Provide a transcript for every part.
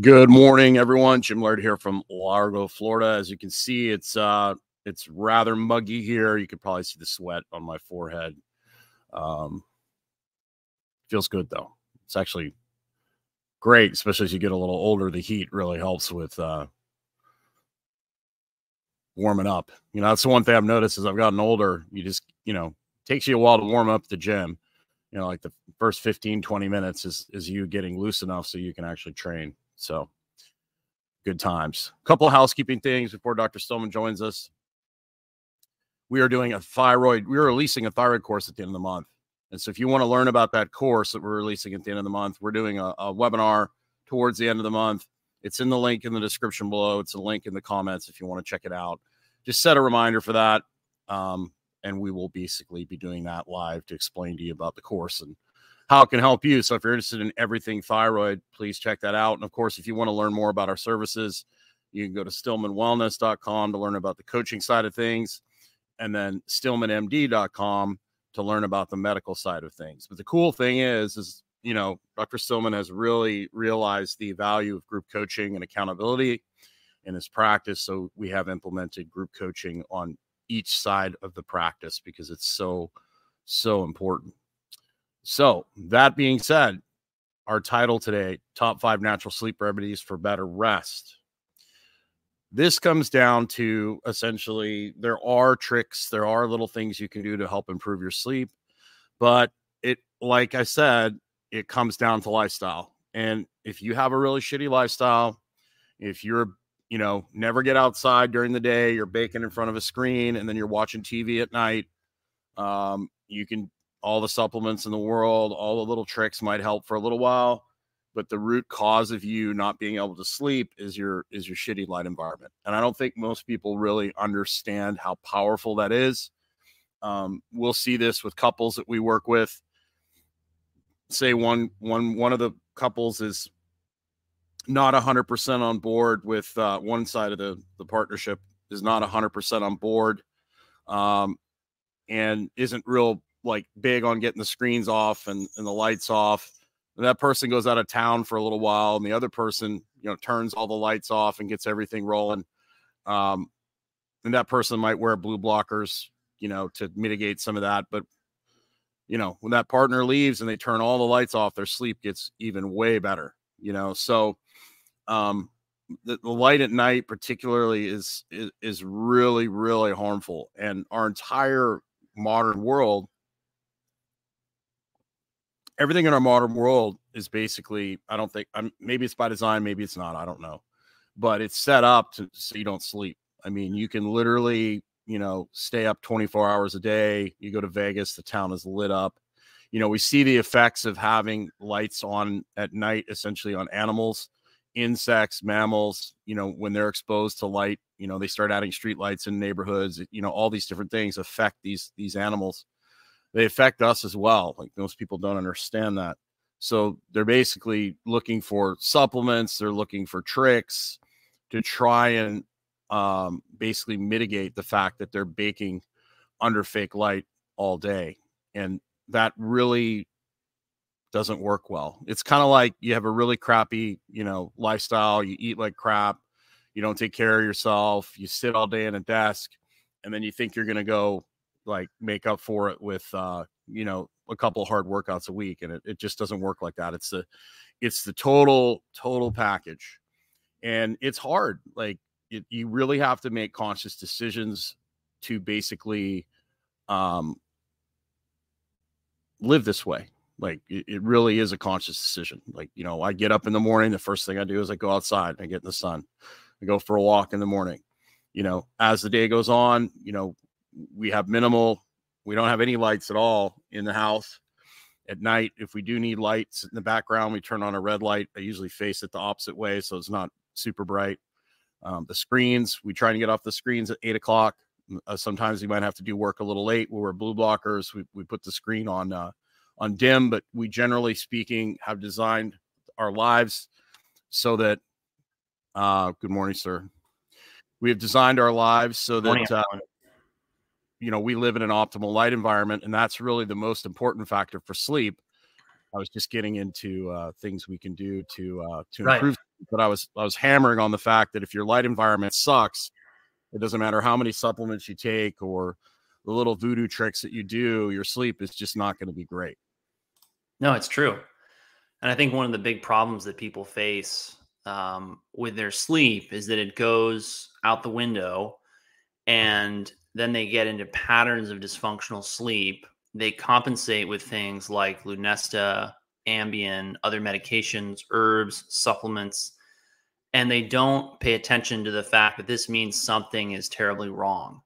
Good morning, everyone. Jim Laird here from Largo, Florida. As you can see, it's uh it's rather muggy here. You could probably see the sweat on my forehead. Um feels good though. It's actually great, especially as you get a little older. The heat really helps with uh warming up. You know, that's the one thing I've noticed as I've gotten older. You just, you know, takes you a while to warm up the gym. You know, like the first 15, 20 minutes is is you getting loose enough so you can actually train. So good times. A couple of housekeeping things before Dr. Stillman joins us. We are doing a thyroid, we are releasing a thyroid course at the end of the month. And so if you want to learn about that course that we're releasing at the end of the month, we're doing a, a webinar towards the end of the month. It's in the link in the description below. It's a link in the comments if you want to check it out. Just set a reminder for that. Um, and we will basically be doing that live to explain to you about the course and how it can help you. So if you're interested in everything thyroid, please check that out. And of course, if you want to learn more about our services, you can go to stillmanwellness.com to learn about the coaching side of things and then stillmanmd.com to learn about the medical side of things. But the cool thing is is you know, Dr. Stillman has really realized the value of group coaching and accountability in his practice. So we have implemented group coaching on each side of the practice because it's so so important. So, that being said, our title today Top Five Natural Sleep Remedies for Better Rest. This comes down to essentially there are tricks, there are little things you can do to help improve your sleep, but it, like I said, it comes down to lifestyle. And if you have a really shitty lifestyle, if you're, you know, never get outside during the day, you're baking in front of a screen and then you're watching TV at night, um, you can all the supplements in the world, all the little tricks might help for a little while, but the root cause of you not being able to sleep is your is your shitty light environment. And I don't think most people really understand how powerful that is. Um, we'll see this with couples that we work with. Say one one one of the couples is not 100% on board with uh, one side of the, the partnership is not 100% on board um, and isn't real like big on getting the screens off and, and the lights off. And that person goes out of town for a little while, and the other person, you know, turns all the lights off and gets everything rolling. Um, and that person might wear blue blockers, you know, to mitigate some of that. But you know, when that partner leaves and they turn all the lights off, their sleep gets even way better. You know, so um, the, the light at night, particularly, is, is is really really harmful, and our entire modern world everything in our modern world is basically i don't think I'm, maybe it's by design maybe it's not i don't know but it's set up to so you don't sleep. I mean you can literally you know stay up 24 hours a day you go to vegas the town is lit up. You know we see the effects of having lights on at night essentially on animals insects mammals you know when they're exposed to light you know they start adding street lights in neighborhoods you know all these different things affect these these animals they affect us as well. Like most people don't understand that. So they're basically looking for supplements, they're looking for tricks to try and um, basically mitigate the fact that they're baking under fake light all day. And that really doesn't work well. It's kind of like you have a really crappy, you know, lifestyle, you eat like crap, you don't take care of yourself, you sit all day in a desk, and then you think you're going to go like make up for it with uh you know a couple hard workouts a week and it, it just doesn't work like that. It's the it's the total total package. And it's hard like it, you really have to make conscious decisions to basically um live this way. Like it, it really is a conscious decision. Like you know i get up in the morning the first thing i do is i go outside i get in the sun i go for a walk in the morning. You know as the day goes on you know we have minimal we don't have any lights at all in the house. At night if we do need lights in the background we turn on a red light. I usually face it the opposite way so it's not super bright. Um, the screens we try to get off the screens at eight o'clock. Uh, sometimes we might have to do work a little late where we're blue blockers. We, we put the screen on uh, on dim but we generally speaking have designed our lives so that uh, good morning sir. We have designed our lives so that uh, you know we live in an optimal light environment and that's really the most important factor for sleep i was just getting into uh, things we can do to uh, to right. improve but I was I was hammering on the fact that if your light environment sucks, it doesn't matter how many supplements you take or the little voodoo tricks that you do, your sleep is just not going to be great. No, it's true. And I think one of the big problems that people face um, with their sleep is that it goes out the window and then they get into patterns of dysfunctional sleep. They compensate with things like Lunesta, Ambien, other medications, herbs, supplements, and they don't pay attention to the fact that this means something is terribly wrong.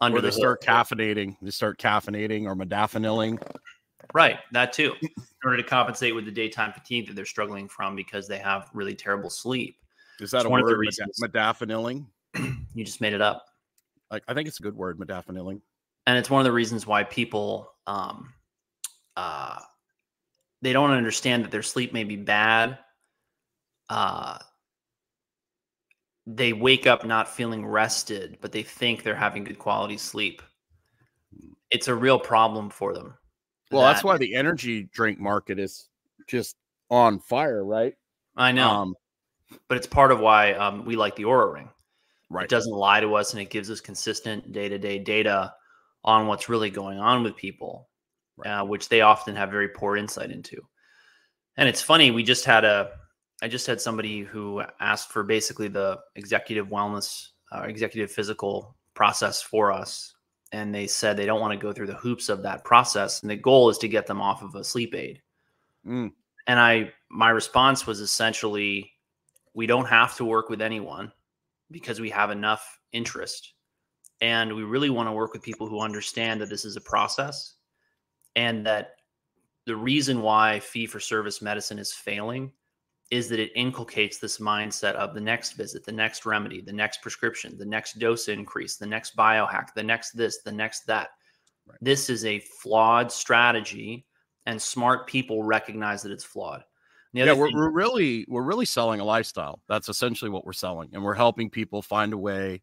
Under or they the start caffeinating, they start caffeinating or modafinilling. Right, that too, in order to compensate with the daytime fatigue that they're struggling from because they have really terrible sleep. Is that it's a one word, of the reasons. modafinilling? you just made it up. Like I think it's a good word, modafinilling. And it's one of the reasons why people um, uh, they don't understand that their sleep may be bad. Uh, they wake up not feeling rested, but they think they're having good quality sleep. It's a real problem for them. Well, that, that's why the energy drink market is just on fire, right? I know. Um, but it's part of why um, we like the Oura Ring. Right. It doesn't lie to us and it gives us consistent day to day data on what's really going on with people right. uh, which they often have very poor insight into. And it's funny, we just had a, I just had somebody who asked for basically the executive wellness, uh, executive physical process for us. And they said they don't want to go through the hoops of that process. And the goal is to get them off of a sleep aid. Mm. And I, my response was essentially, we don't have to work with anyone because we have enough interest. And we really want to work with people who understand that this is a process and that the reason why fee for service medicine is failing is that it inculcates this mindset of the next visit, the next remedy, the next prescription, the next dose increase, the next biohack, the next this, the next that. Right. This is a flawed strategy, and smart people recognize that it's flawed. Yeah, we're, we're really we're really selling a lifestyle. That's essentially what we're selling, and we're helping people find a way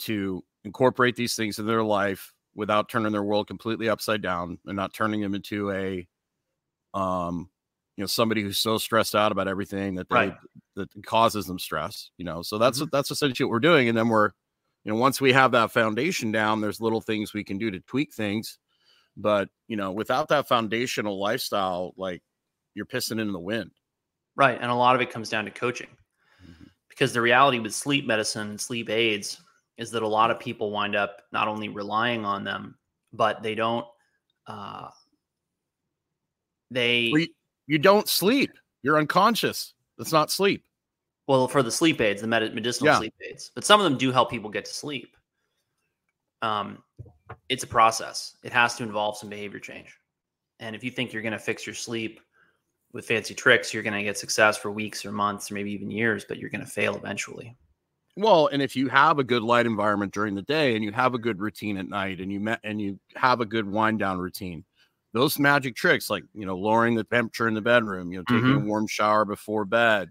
to incorporate these things in their life without turning their world completely upside down and not turning them into a um you know somebody who's so stressed out about everything that they right. that causes them stress you know so that's mm-hmm. that's essentially what we're doing and then we're you know once we have that foundation down there's little things we can do to tweak things but you know without that foundational lifestyle like you're pissing in the wind right and a lot of it comes down to coaching mm-hmm. because the reality with sleep medicine and sleep aids is that a lot of people wind up not only relying on them, but they don't. Uh, they well, you, you, don't sleep. You're unconscious. That's not sleep. Well, for the sleep aids, the med- medicinal yeah. sleep aids, but some of them do help people get to sleep. Um, it's a process. It has to involve some behavior change. And if you think you're going to fix your sleep with fancy tricks, you're going to get success for weeks or months or maybe even years, but you're going to fail eventually. Well, and if you have a good light environment during the day and you have a good routine at night and you met and you have a good wind down routine, those magic tricks like you know lowering the temperature in the bedroom, you know, taking mm-hmm. a warm shower before bed,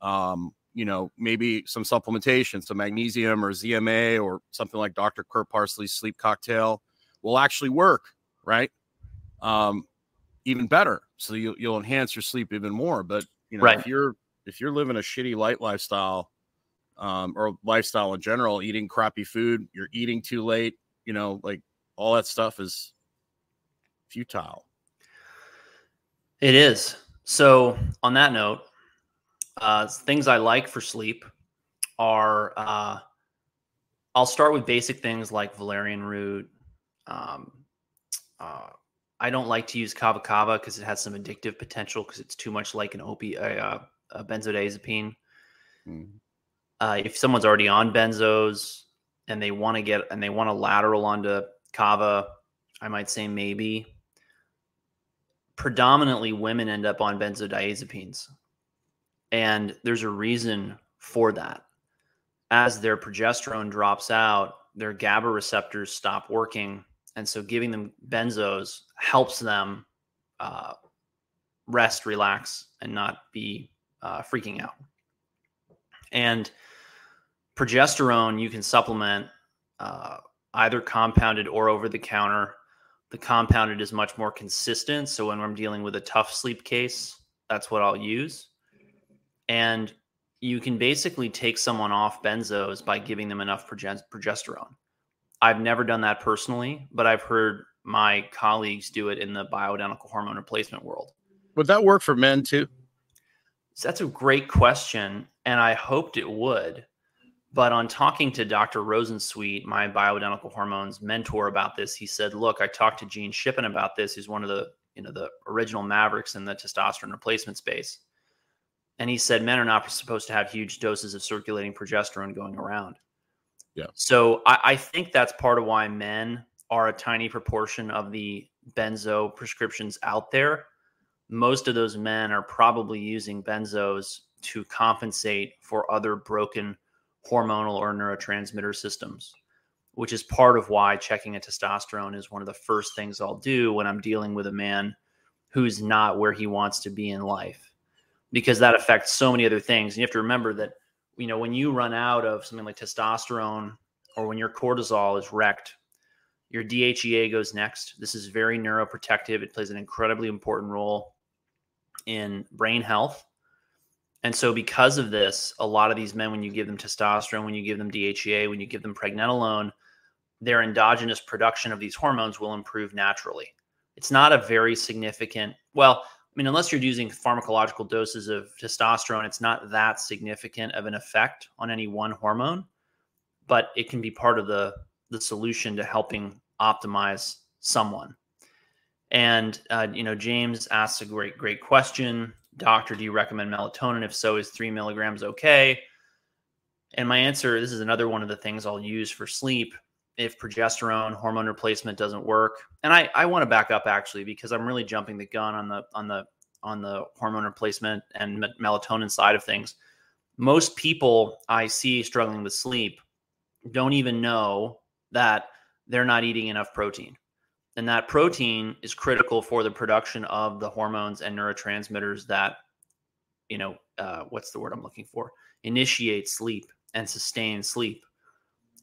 um, you know, maybe some supplementation, some magnesium or ZMA or something like Dr. Kirk Parsley's sleep cocktail will actually work, right? Um, even better. So you, you'll enhance your sleep even more. But you know, right. if you're if you're living a shitty light lifestyle um, or lifestyle in general, eating crappy food, you're eating too late, you know, like all that stuff is futile. It is. So, on that note, uh, things I like for sleep are uh, I'll start with basic things like valerian root. Um, uh, I don't like to use kava kava because it has some addictive potential because it's too much like an opi- a, a benzodiazepine. Mm uh, if someone's already on benzos and they want to get and they want to lateral onto kava, I might say maybe. Predominantly, women end up on benzodiazepines, and there's a reason for that. As their progesterone drops out, their GABA receptors stop working, and so giving them benzos helps them uh, rest, relax, and not be uh, freaking out. And progesterone, you can supplement uh, either compounded or over the counter. The compounded is much more consistent. So when I'm dealing with a tough sleep case, that's what I'll use. And you can basically take someone off benzos by giving them enough progesterone. I've never done that personally, but I've heard my colleagues do it in the bioidentical hormone replacement world. Would that work for men too? So that's a great question, and I hoped it would. But on talking to Dr. Rosensweet, my bioidentical hormones mentor, about this, he said, "Look, I talked to Gene Shippen about this. He's one of the you know the original mavericks in the testosterone replacement space." And he said men are not supposed to have huge doses of circulating progesterone going around. Yeah. So I, I think that's part of why men are a tiny proportion of the benzo prescriptions out there. Most of those men are probably using benzos to compensate for other broken hormonal or neurotransmitter systems, which is part of why checking a testosterone is one of the first things I'll do when I'm dealing with a man who's not where he wants to be in life, because that affects so many other things. And you have to remember that, you know, when you run out of something like testosterone or when your cortisol is wrecked, your DHEA goes next. This is very neuroprotective. It plays an incredibly important role in brain health and so, because of this, a lot of these men, when you give them testosterone, when you give them DHEA, when you give them pregnenolone, their endogenous production of these hormones will improve naturally. It's not a very significant, well, I mean, unless you're using pharmacological doses of testosterone, it's not that significant of an effect on any one hormone, but it can be part of the, the solution to helping optimize someone. And, uh, you know, James asks a great, great question doctor, do you recommend melatonin? If so, is three milligrams okay? And my answer this is another one of the things I'll use for sleep if progesterone hormone replacement doesn't work. And I, I want to back up actually because I'm really jumping the gun on the on the on the hormone replacement and melatonin side of things. Most people I see struggling with sleep don't even know that they're not eating enough protein and that protein is critical for the production of the hormones and neurotransmitters that you know uh, what's the word i'm looking for initiate sleep and sustain sleep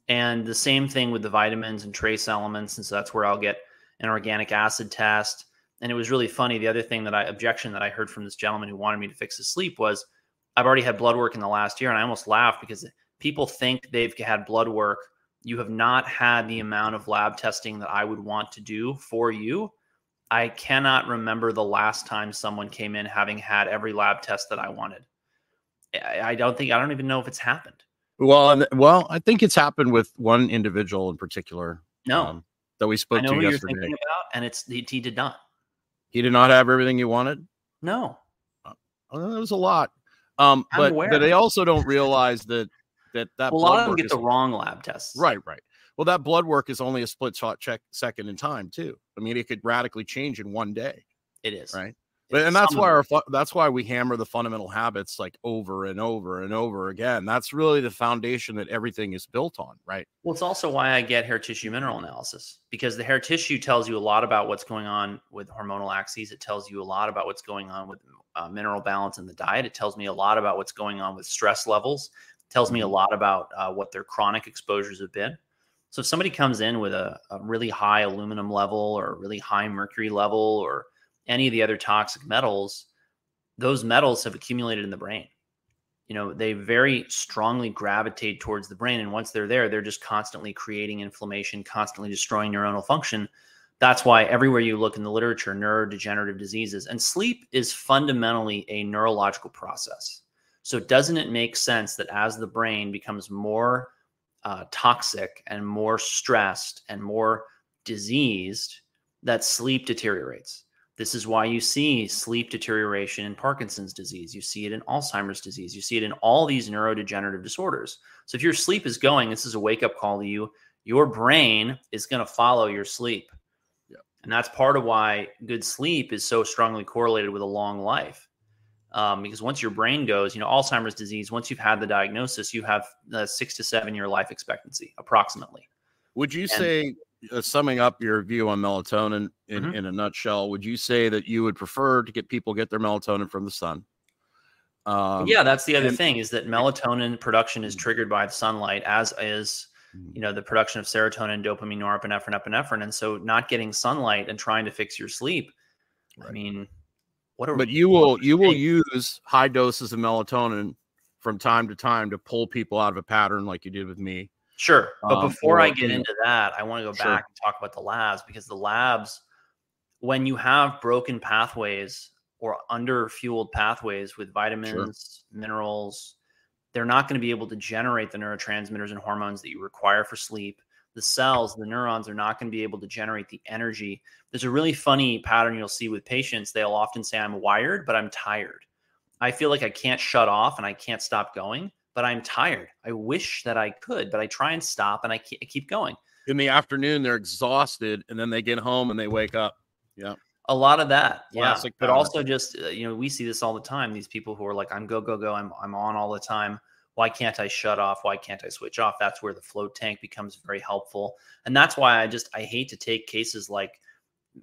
and the same thing with the vitamins and trace elements and so that's where i'll get an organic acid test and it was really funny the other thing that i objection that i heard from this gentleman who wanted me to fix his sleep was i've already had blood work in the last year and i almost laughed because people think they've had blood work you have not had the amount of lab testing that I would want to do for you. I cannot remember the last time someone came in having had every lab test that I wanted. I don't think I don't even know if it's happened. Well, well, I think it's happened with one individual in particular. No, um, that we spoke to yesterday. About, and it's he, he, did not. He did not have everything he wanted. No, uh, that was a lot. Um, but but they also don't realize that that that well, a lot of them get the wrong lab tests. Right, right. Well, that blood work is only a split shot check second in time too. I mean, it could radically change in one day. It is right. And that's why our that's why we hammer the fundamental habits like over and over and over again. That's really the foundation that everything is built on, right? Well, it's also why I get hair tissue mineral analysis because the hair tissue tells you a lot about what's going on with hormonal axes. It tells you a lot about what's going on with uh, mineral balance in the diet. It tells me a lot about what's going on with stress levels tells me a mm-hmm. lot about uh, what their chronic exposures have been. So if somebody comes in with a, a, really high aluminum level or a really high mercury level or any of the other toxic metals, those metals have accumulated in the brain. You know, they very strongly gravitate towards the brain. And once they're there, they're just constantly creating inflammation, constantly destroying neuronal function. That's why everywhere you look in the literature, neurodegenerative diseases and sleep is fundamentally a neurological process. So, doesn't it make sense that as the brain becomes more uh, toxic and more stressed and more diseased, that sleep deteriorates? This is why you see sleep deterioration in Parkinson's disease. You see it in Alzheimer's disease. You see it in all these neurodegenerative disorders. So, if your sleep is going, this is a wake up call to you. Your brain is going to follow your sleep. And that's part of why good sleep is so strongly correlated with a long life um, because once your brain goes, you know, Alzheimer's disease, once you've had the diagnosis, you have a six to seven year life expectancy approximately. Would you and, say, uh, summing up your view on melatonin in, mm-hmm. in a nutshell, would you say that you would prefer to get people get their melatonin from the sun? Um, yeah, that's the other and, thing is that melatonin production is mm. triggered by the sunlight, as is mm. you know the production of serotonin, dopamine, norepinephrine, epinephrine, and so not getting sunlight and trying to fix your sleep. Right. I mean, what are, but you will you will use high doses of melatonin from time to time to pull people out of a pattern like you did with me. Sure. But um, before I get into that, I want to go sure. back and talk about the labs because the labs, when you have broken pathways or under fueled pathways with vitamins, sure. minerals, they're not going to be able to generate the neurotransmitters and hormones that you require for sleep. The cells, the neurons are not going to be able to generate the energy. There's a really funny pattern you'll see with patients. They'll often say, I'm wired, but I'm tired. I feel like I can't shut off and I can't stop going, but I'm tired. I wish that I could, but I try and stop and I keep going. In the afternoon, they're exhausted and then they get home and they wake up. Yeah. A lot of that, Classic yeah. But also just uh, you know, we see this all the time. These people who are like, "I'm go go go. I'm I'm on all the time." Why can't I shut off? Why can't I switch off? That's where the float tank becomes very helpful, and that's why I just I hate to take cases like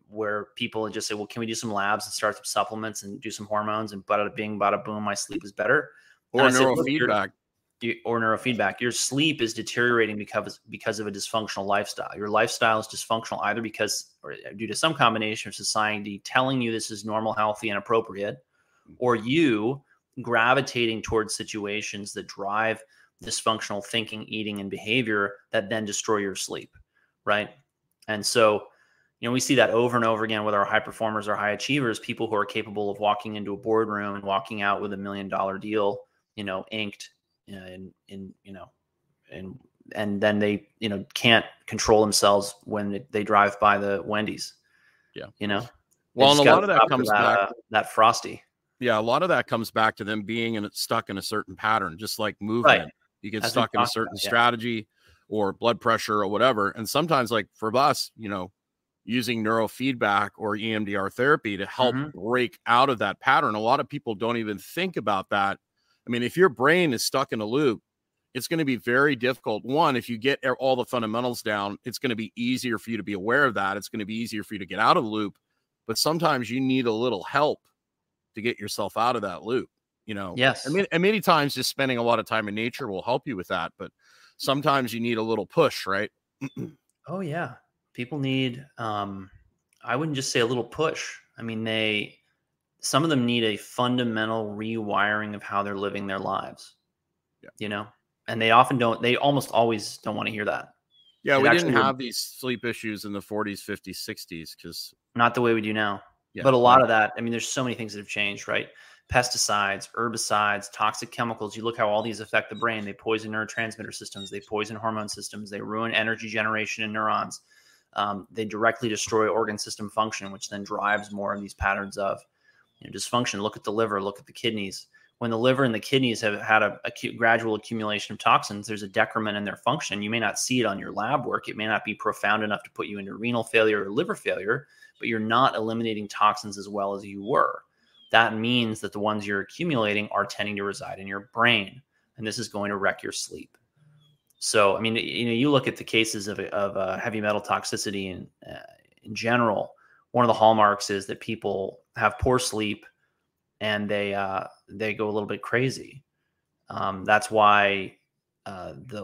where people just say, "Well, can we do some labs and start some supplements and do some hormones?" And bada bing, bada boom, my sleep is better. Or neurofeedback or neurofeedback. Your sleep is deteriorating because because of a dysfunctional lifestyle. Your lifestyle is dysfunctional either because or uh, due to some combination of society telling you this is normal, healthy, and appropriate, mm-hmm. or you gravitating towards situations that drive dysfunctional thinking, eating, and behavior that then destroy your sleep, right? And so, you know, we see that over and over again with our high performers, our high achievers, people who are capable of walking into a boardroom and walking out with a million dollar deal, you know, inked and, in you know and and then they you know can't control themselves when they drive by the Wendy's. Yeah, you know. Well, and a lot of that comes that, back uh, that frosty. Yeah, a lot of that comes back to them being in stuck in a certain pattern, just like movement. Right. You get stuck in a certain about, strategy yeah. or blood pressure or whatever. And sometimes, like for us, you know, using neurofeedback or EMDR therapy to help mm-hmm. break out of that pattern. A lot of people don't even think about that I mean, if your brain is stuck in a loop, it's going to be very difficult. One, if you get all the fundamentals down, it's going to be easier for you to be aware of that. It's going to be easier for you to get out of the loop. But sometimes you need a little help to get yourself out of that loop. You know, yes. I mean, and many times just spending a lot of time in nature will help you with that. But sometimes you need a little push, right? oh yeah, people need. um I wouldn't just say a little push. I mean, they some of them need a fundamental rewiring of how they're living their lives. Yeah. You know, and they often don't, they almost always don't want to hear that. Yeah, it we didn't have these sleep issues in the 40s, 50s, 60s because not the way we do now. Yeah. But a lot of that, I mean, there's so many things that have changed, right? Pesticides, herbicides, toxic chemicals. You look how all these affect the brain. They poison neurotransmitter systems, they poison hormone systems, they ruin energy generation in neurons. Um, they directly destroy organ system function, which then drives more of these patterns of you know, dysfunction. Look at the liver, look at the kidneys. When the liver and the kidneys have had a, a gradual accumulation of toxins, there's a decrement in their function. You may not see it on your lab work. It may not be profound enough to put you into renal failure or liver failure, but you're not eliminating toxins as well as you were. That means that the ones you're accumulating are tending to reside in your brain, and this is going to wreck your sleep. So, I mean, you know, you look at the cases of, of uh, heavy metal toxicity in, uh, in general. One of the hallmarks is that people have poor sleep and they uh, they go a little bit crazy. Um, that's why uh, the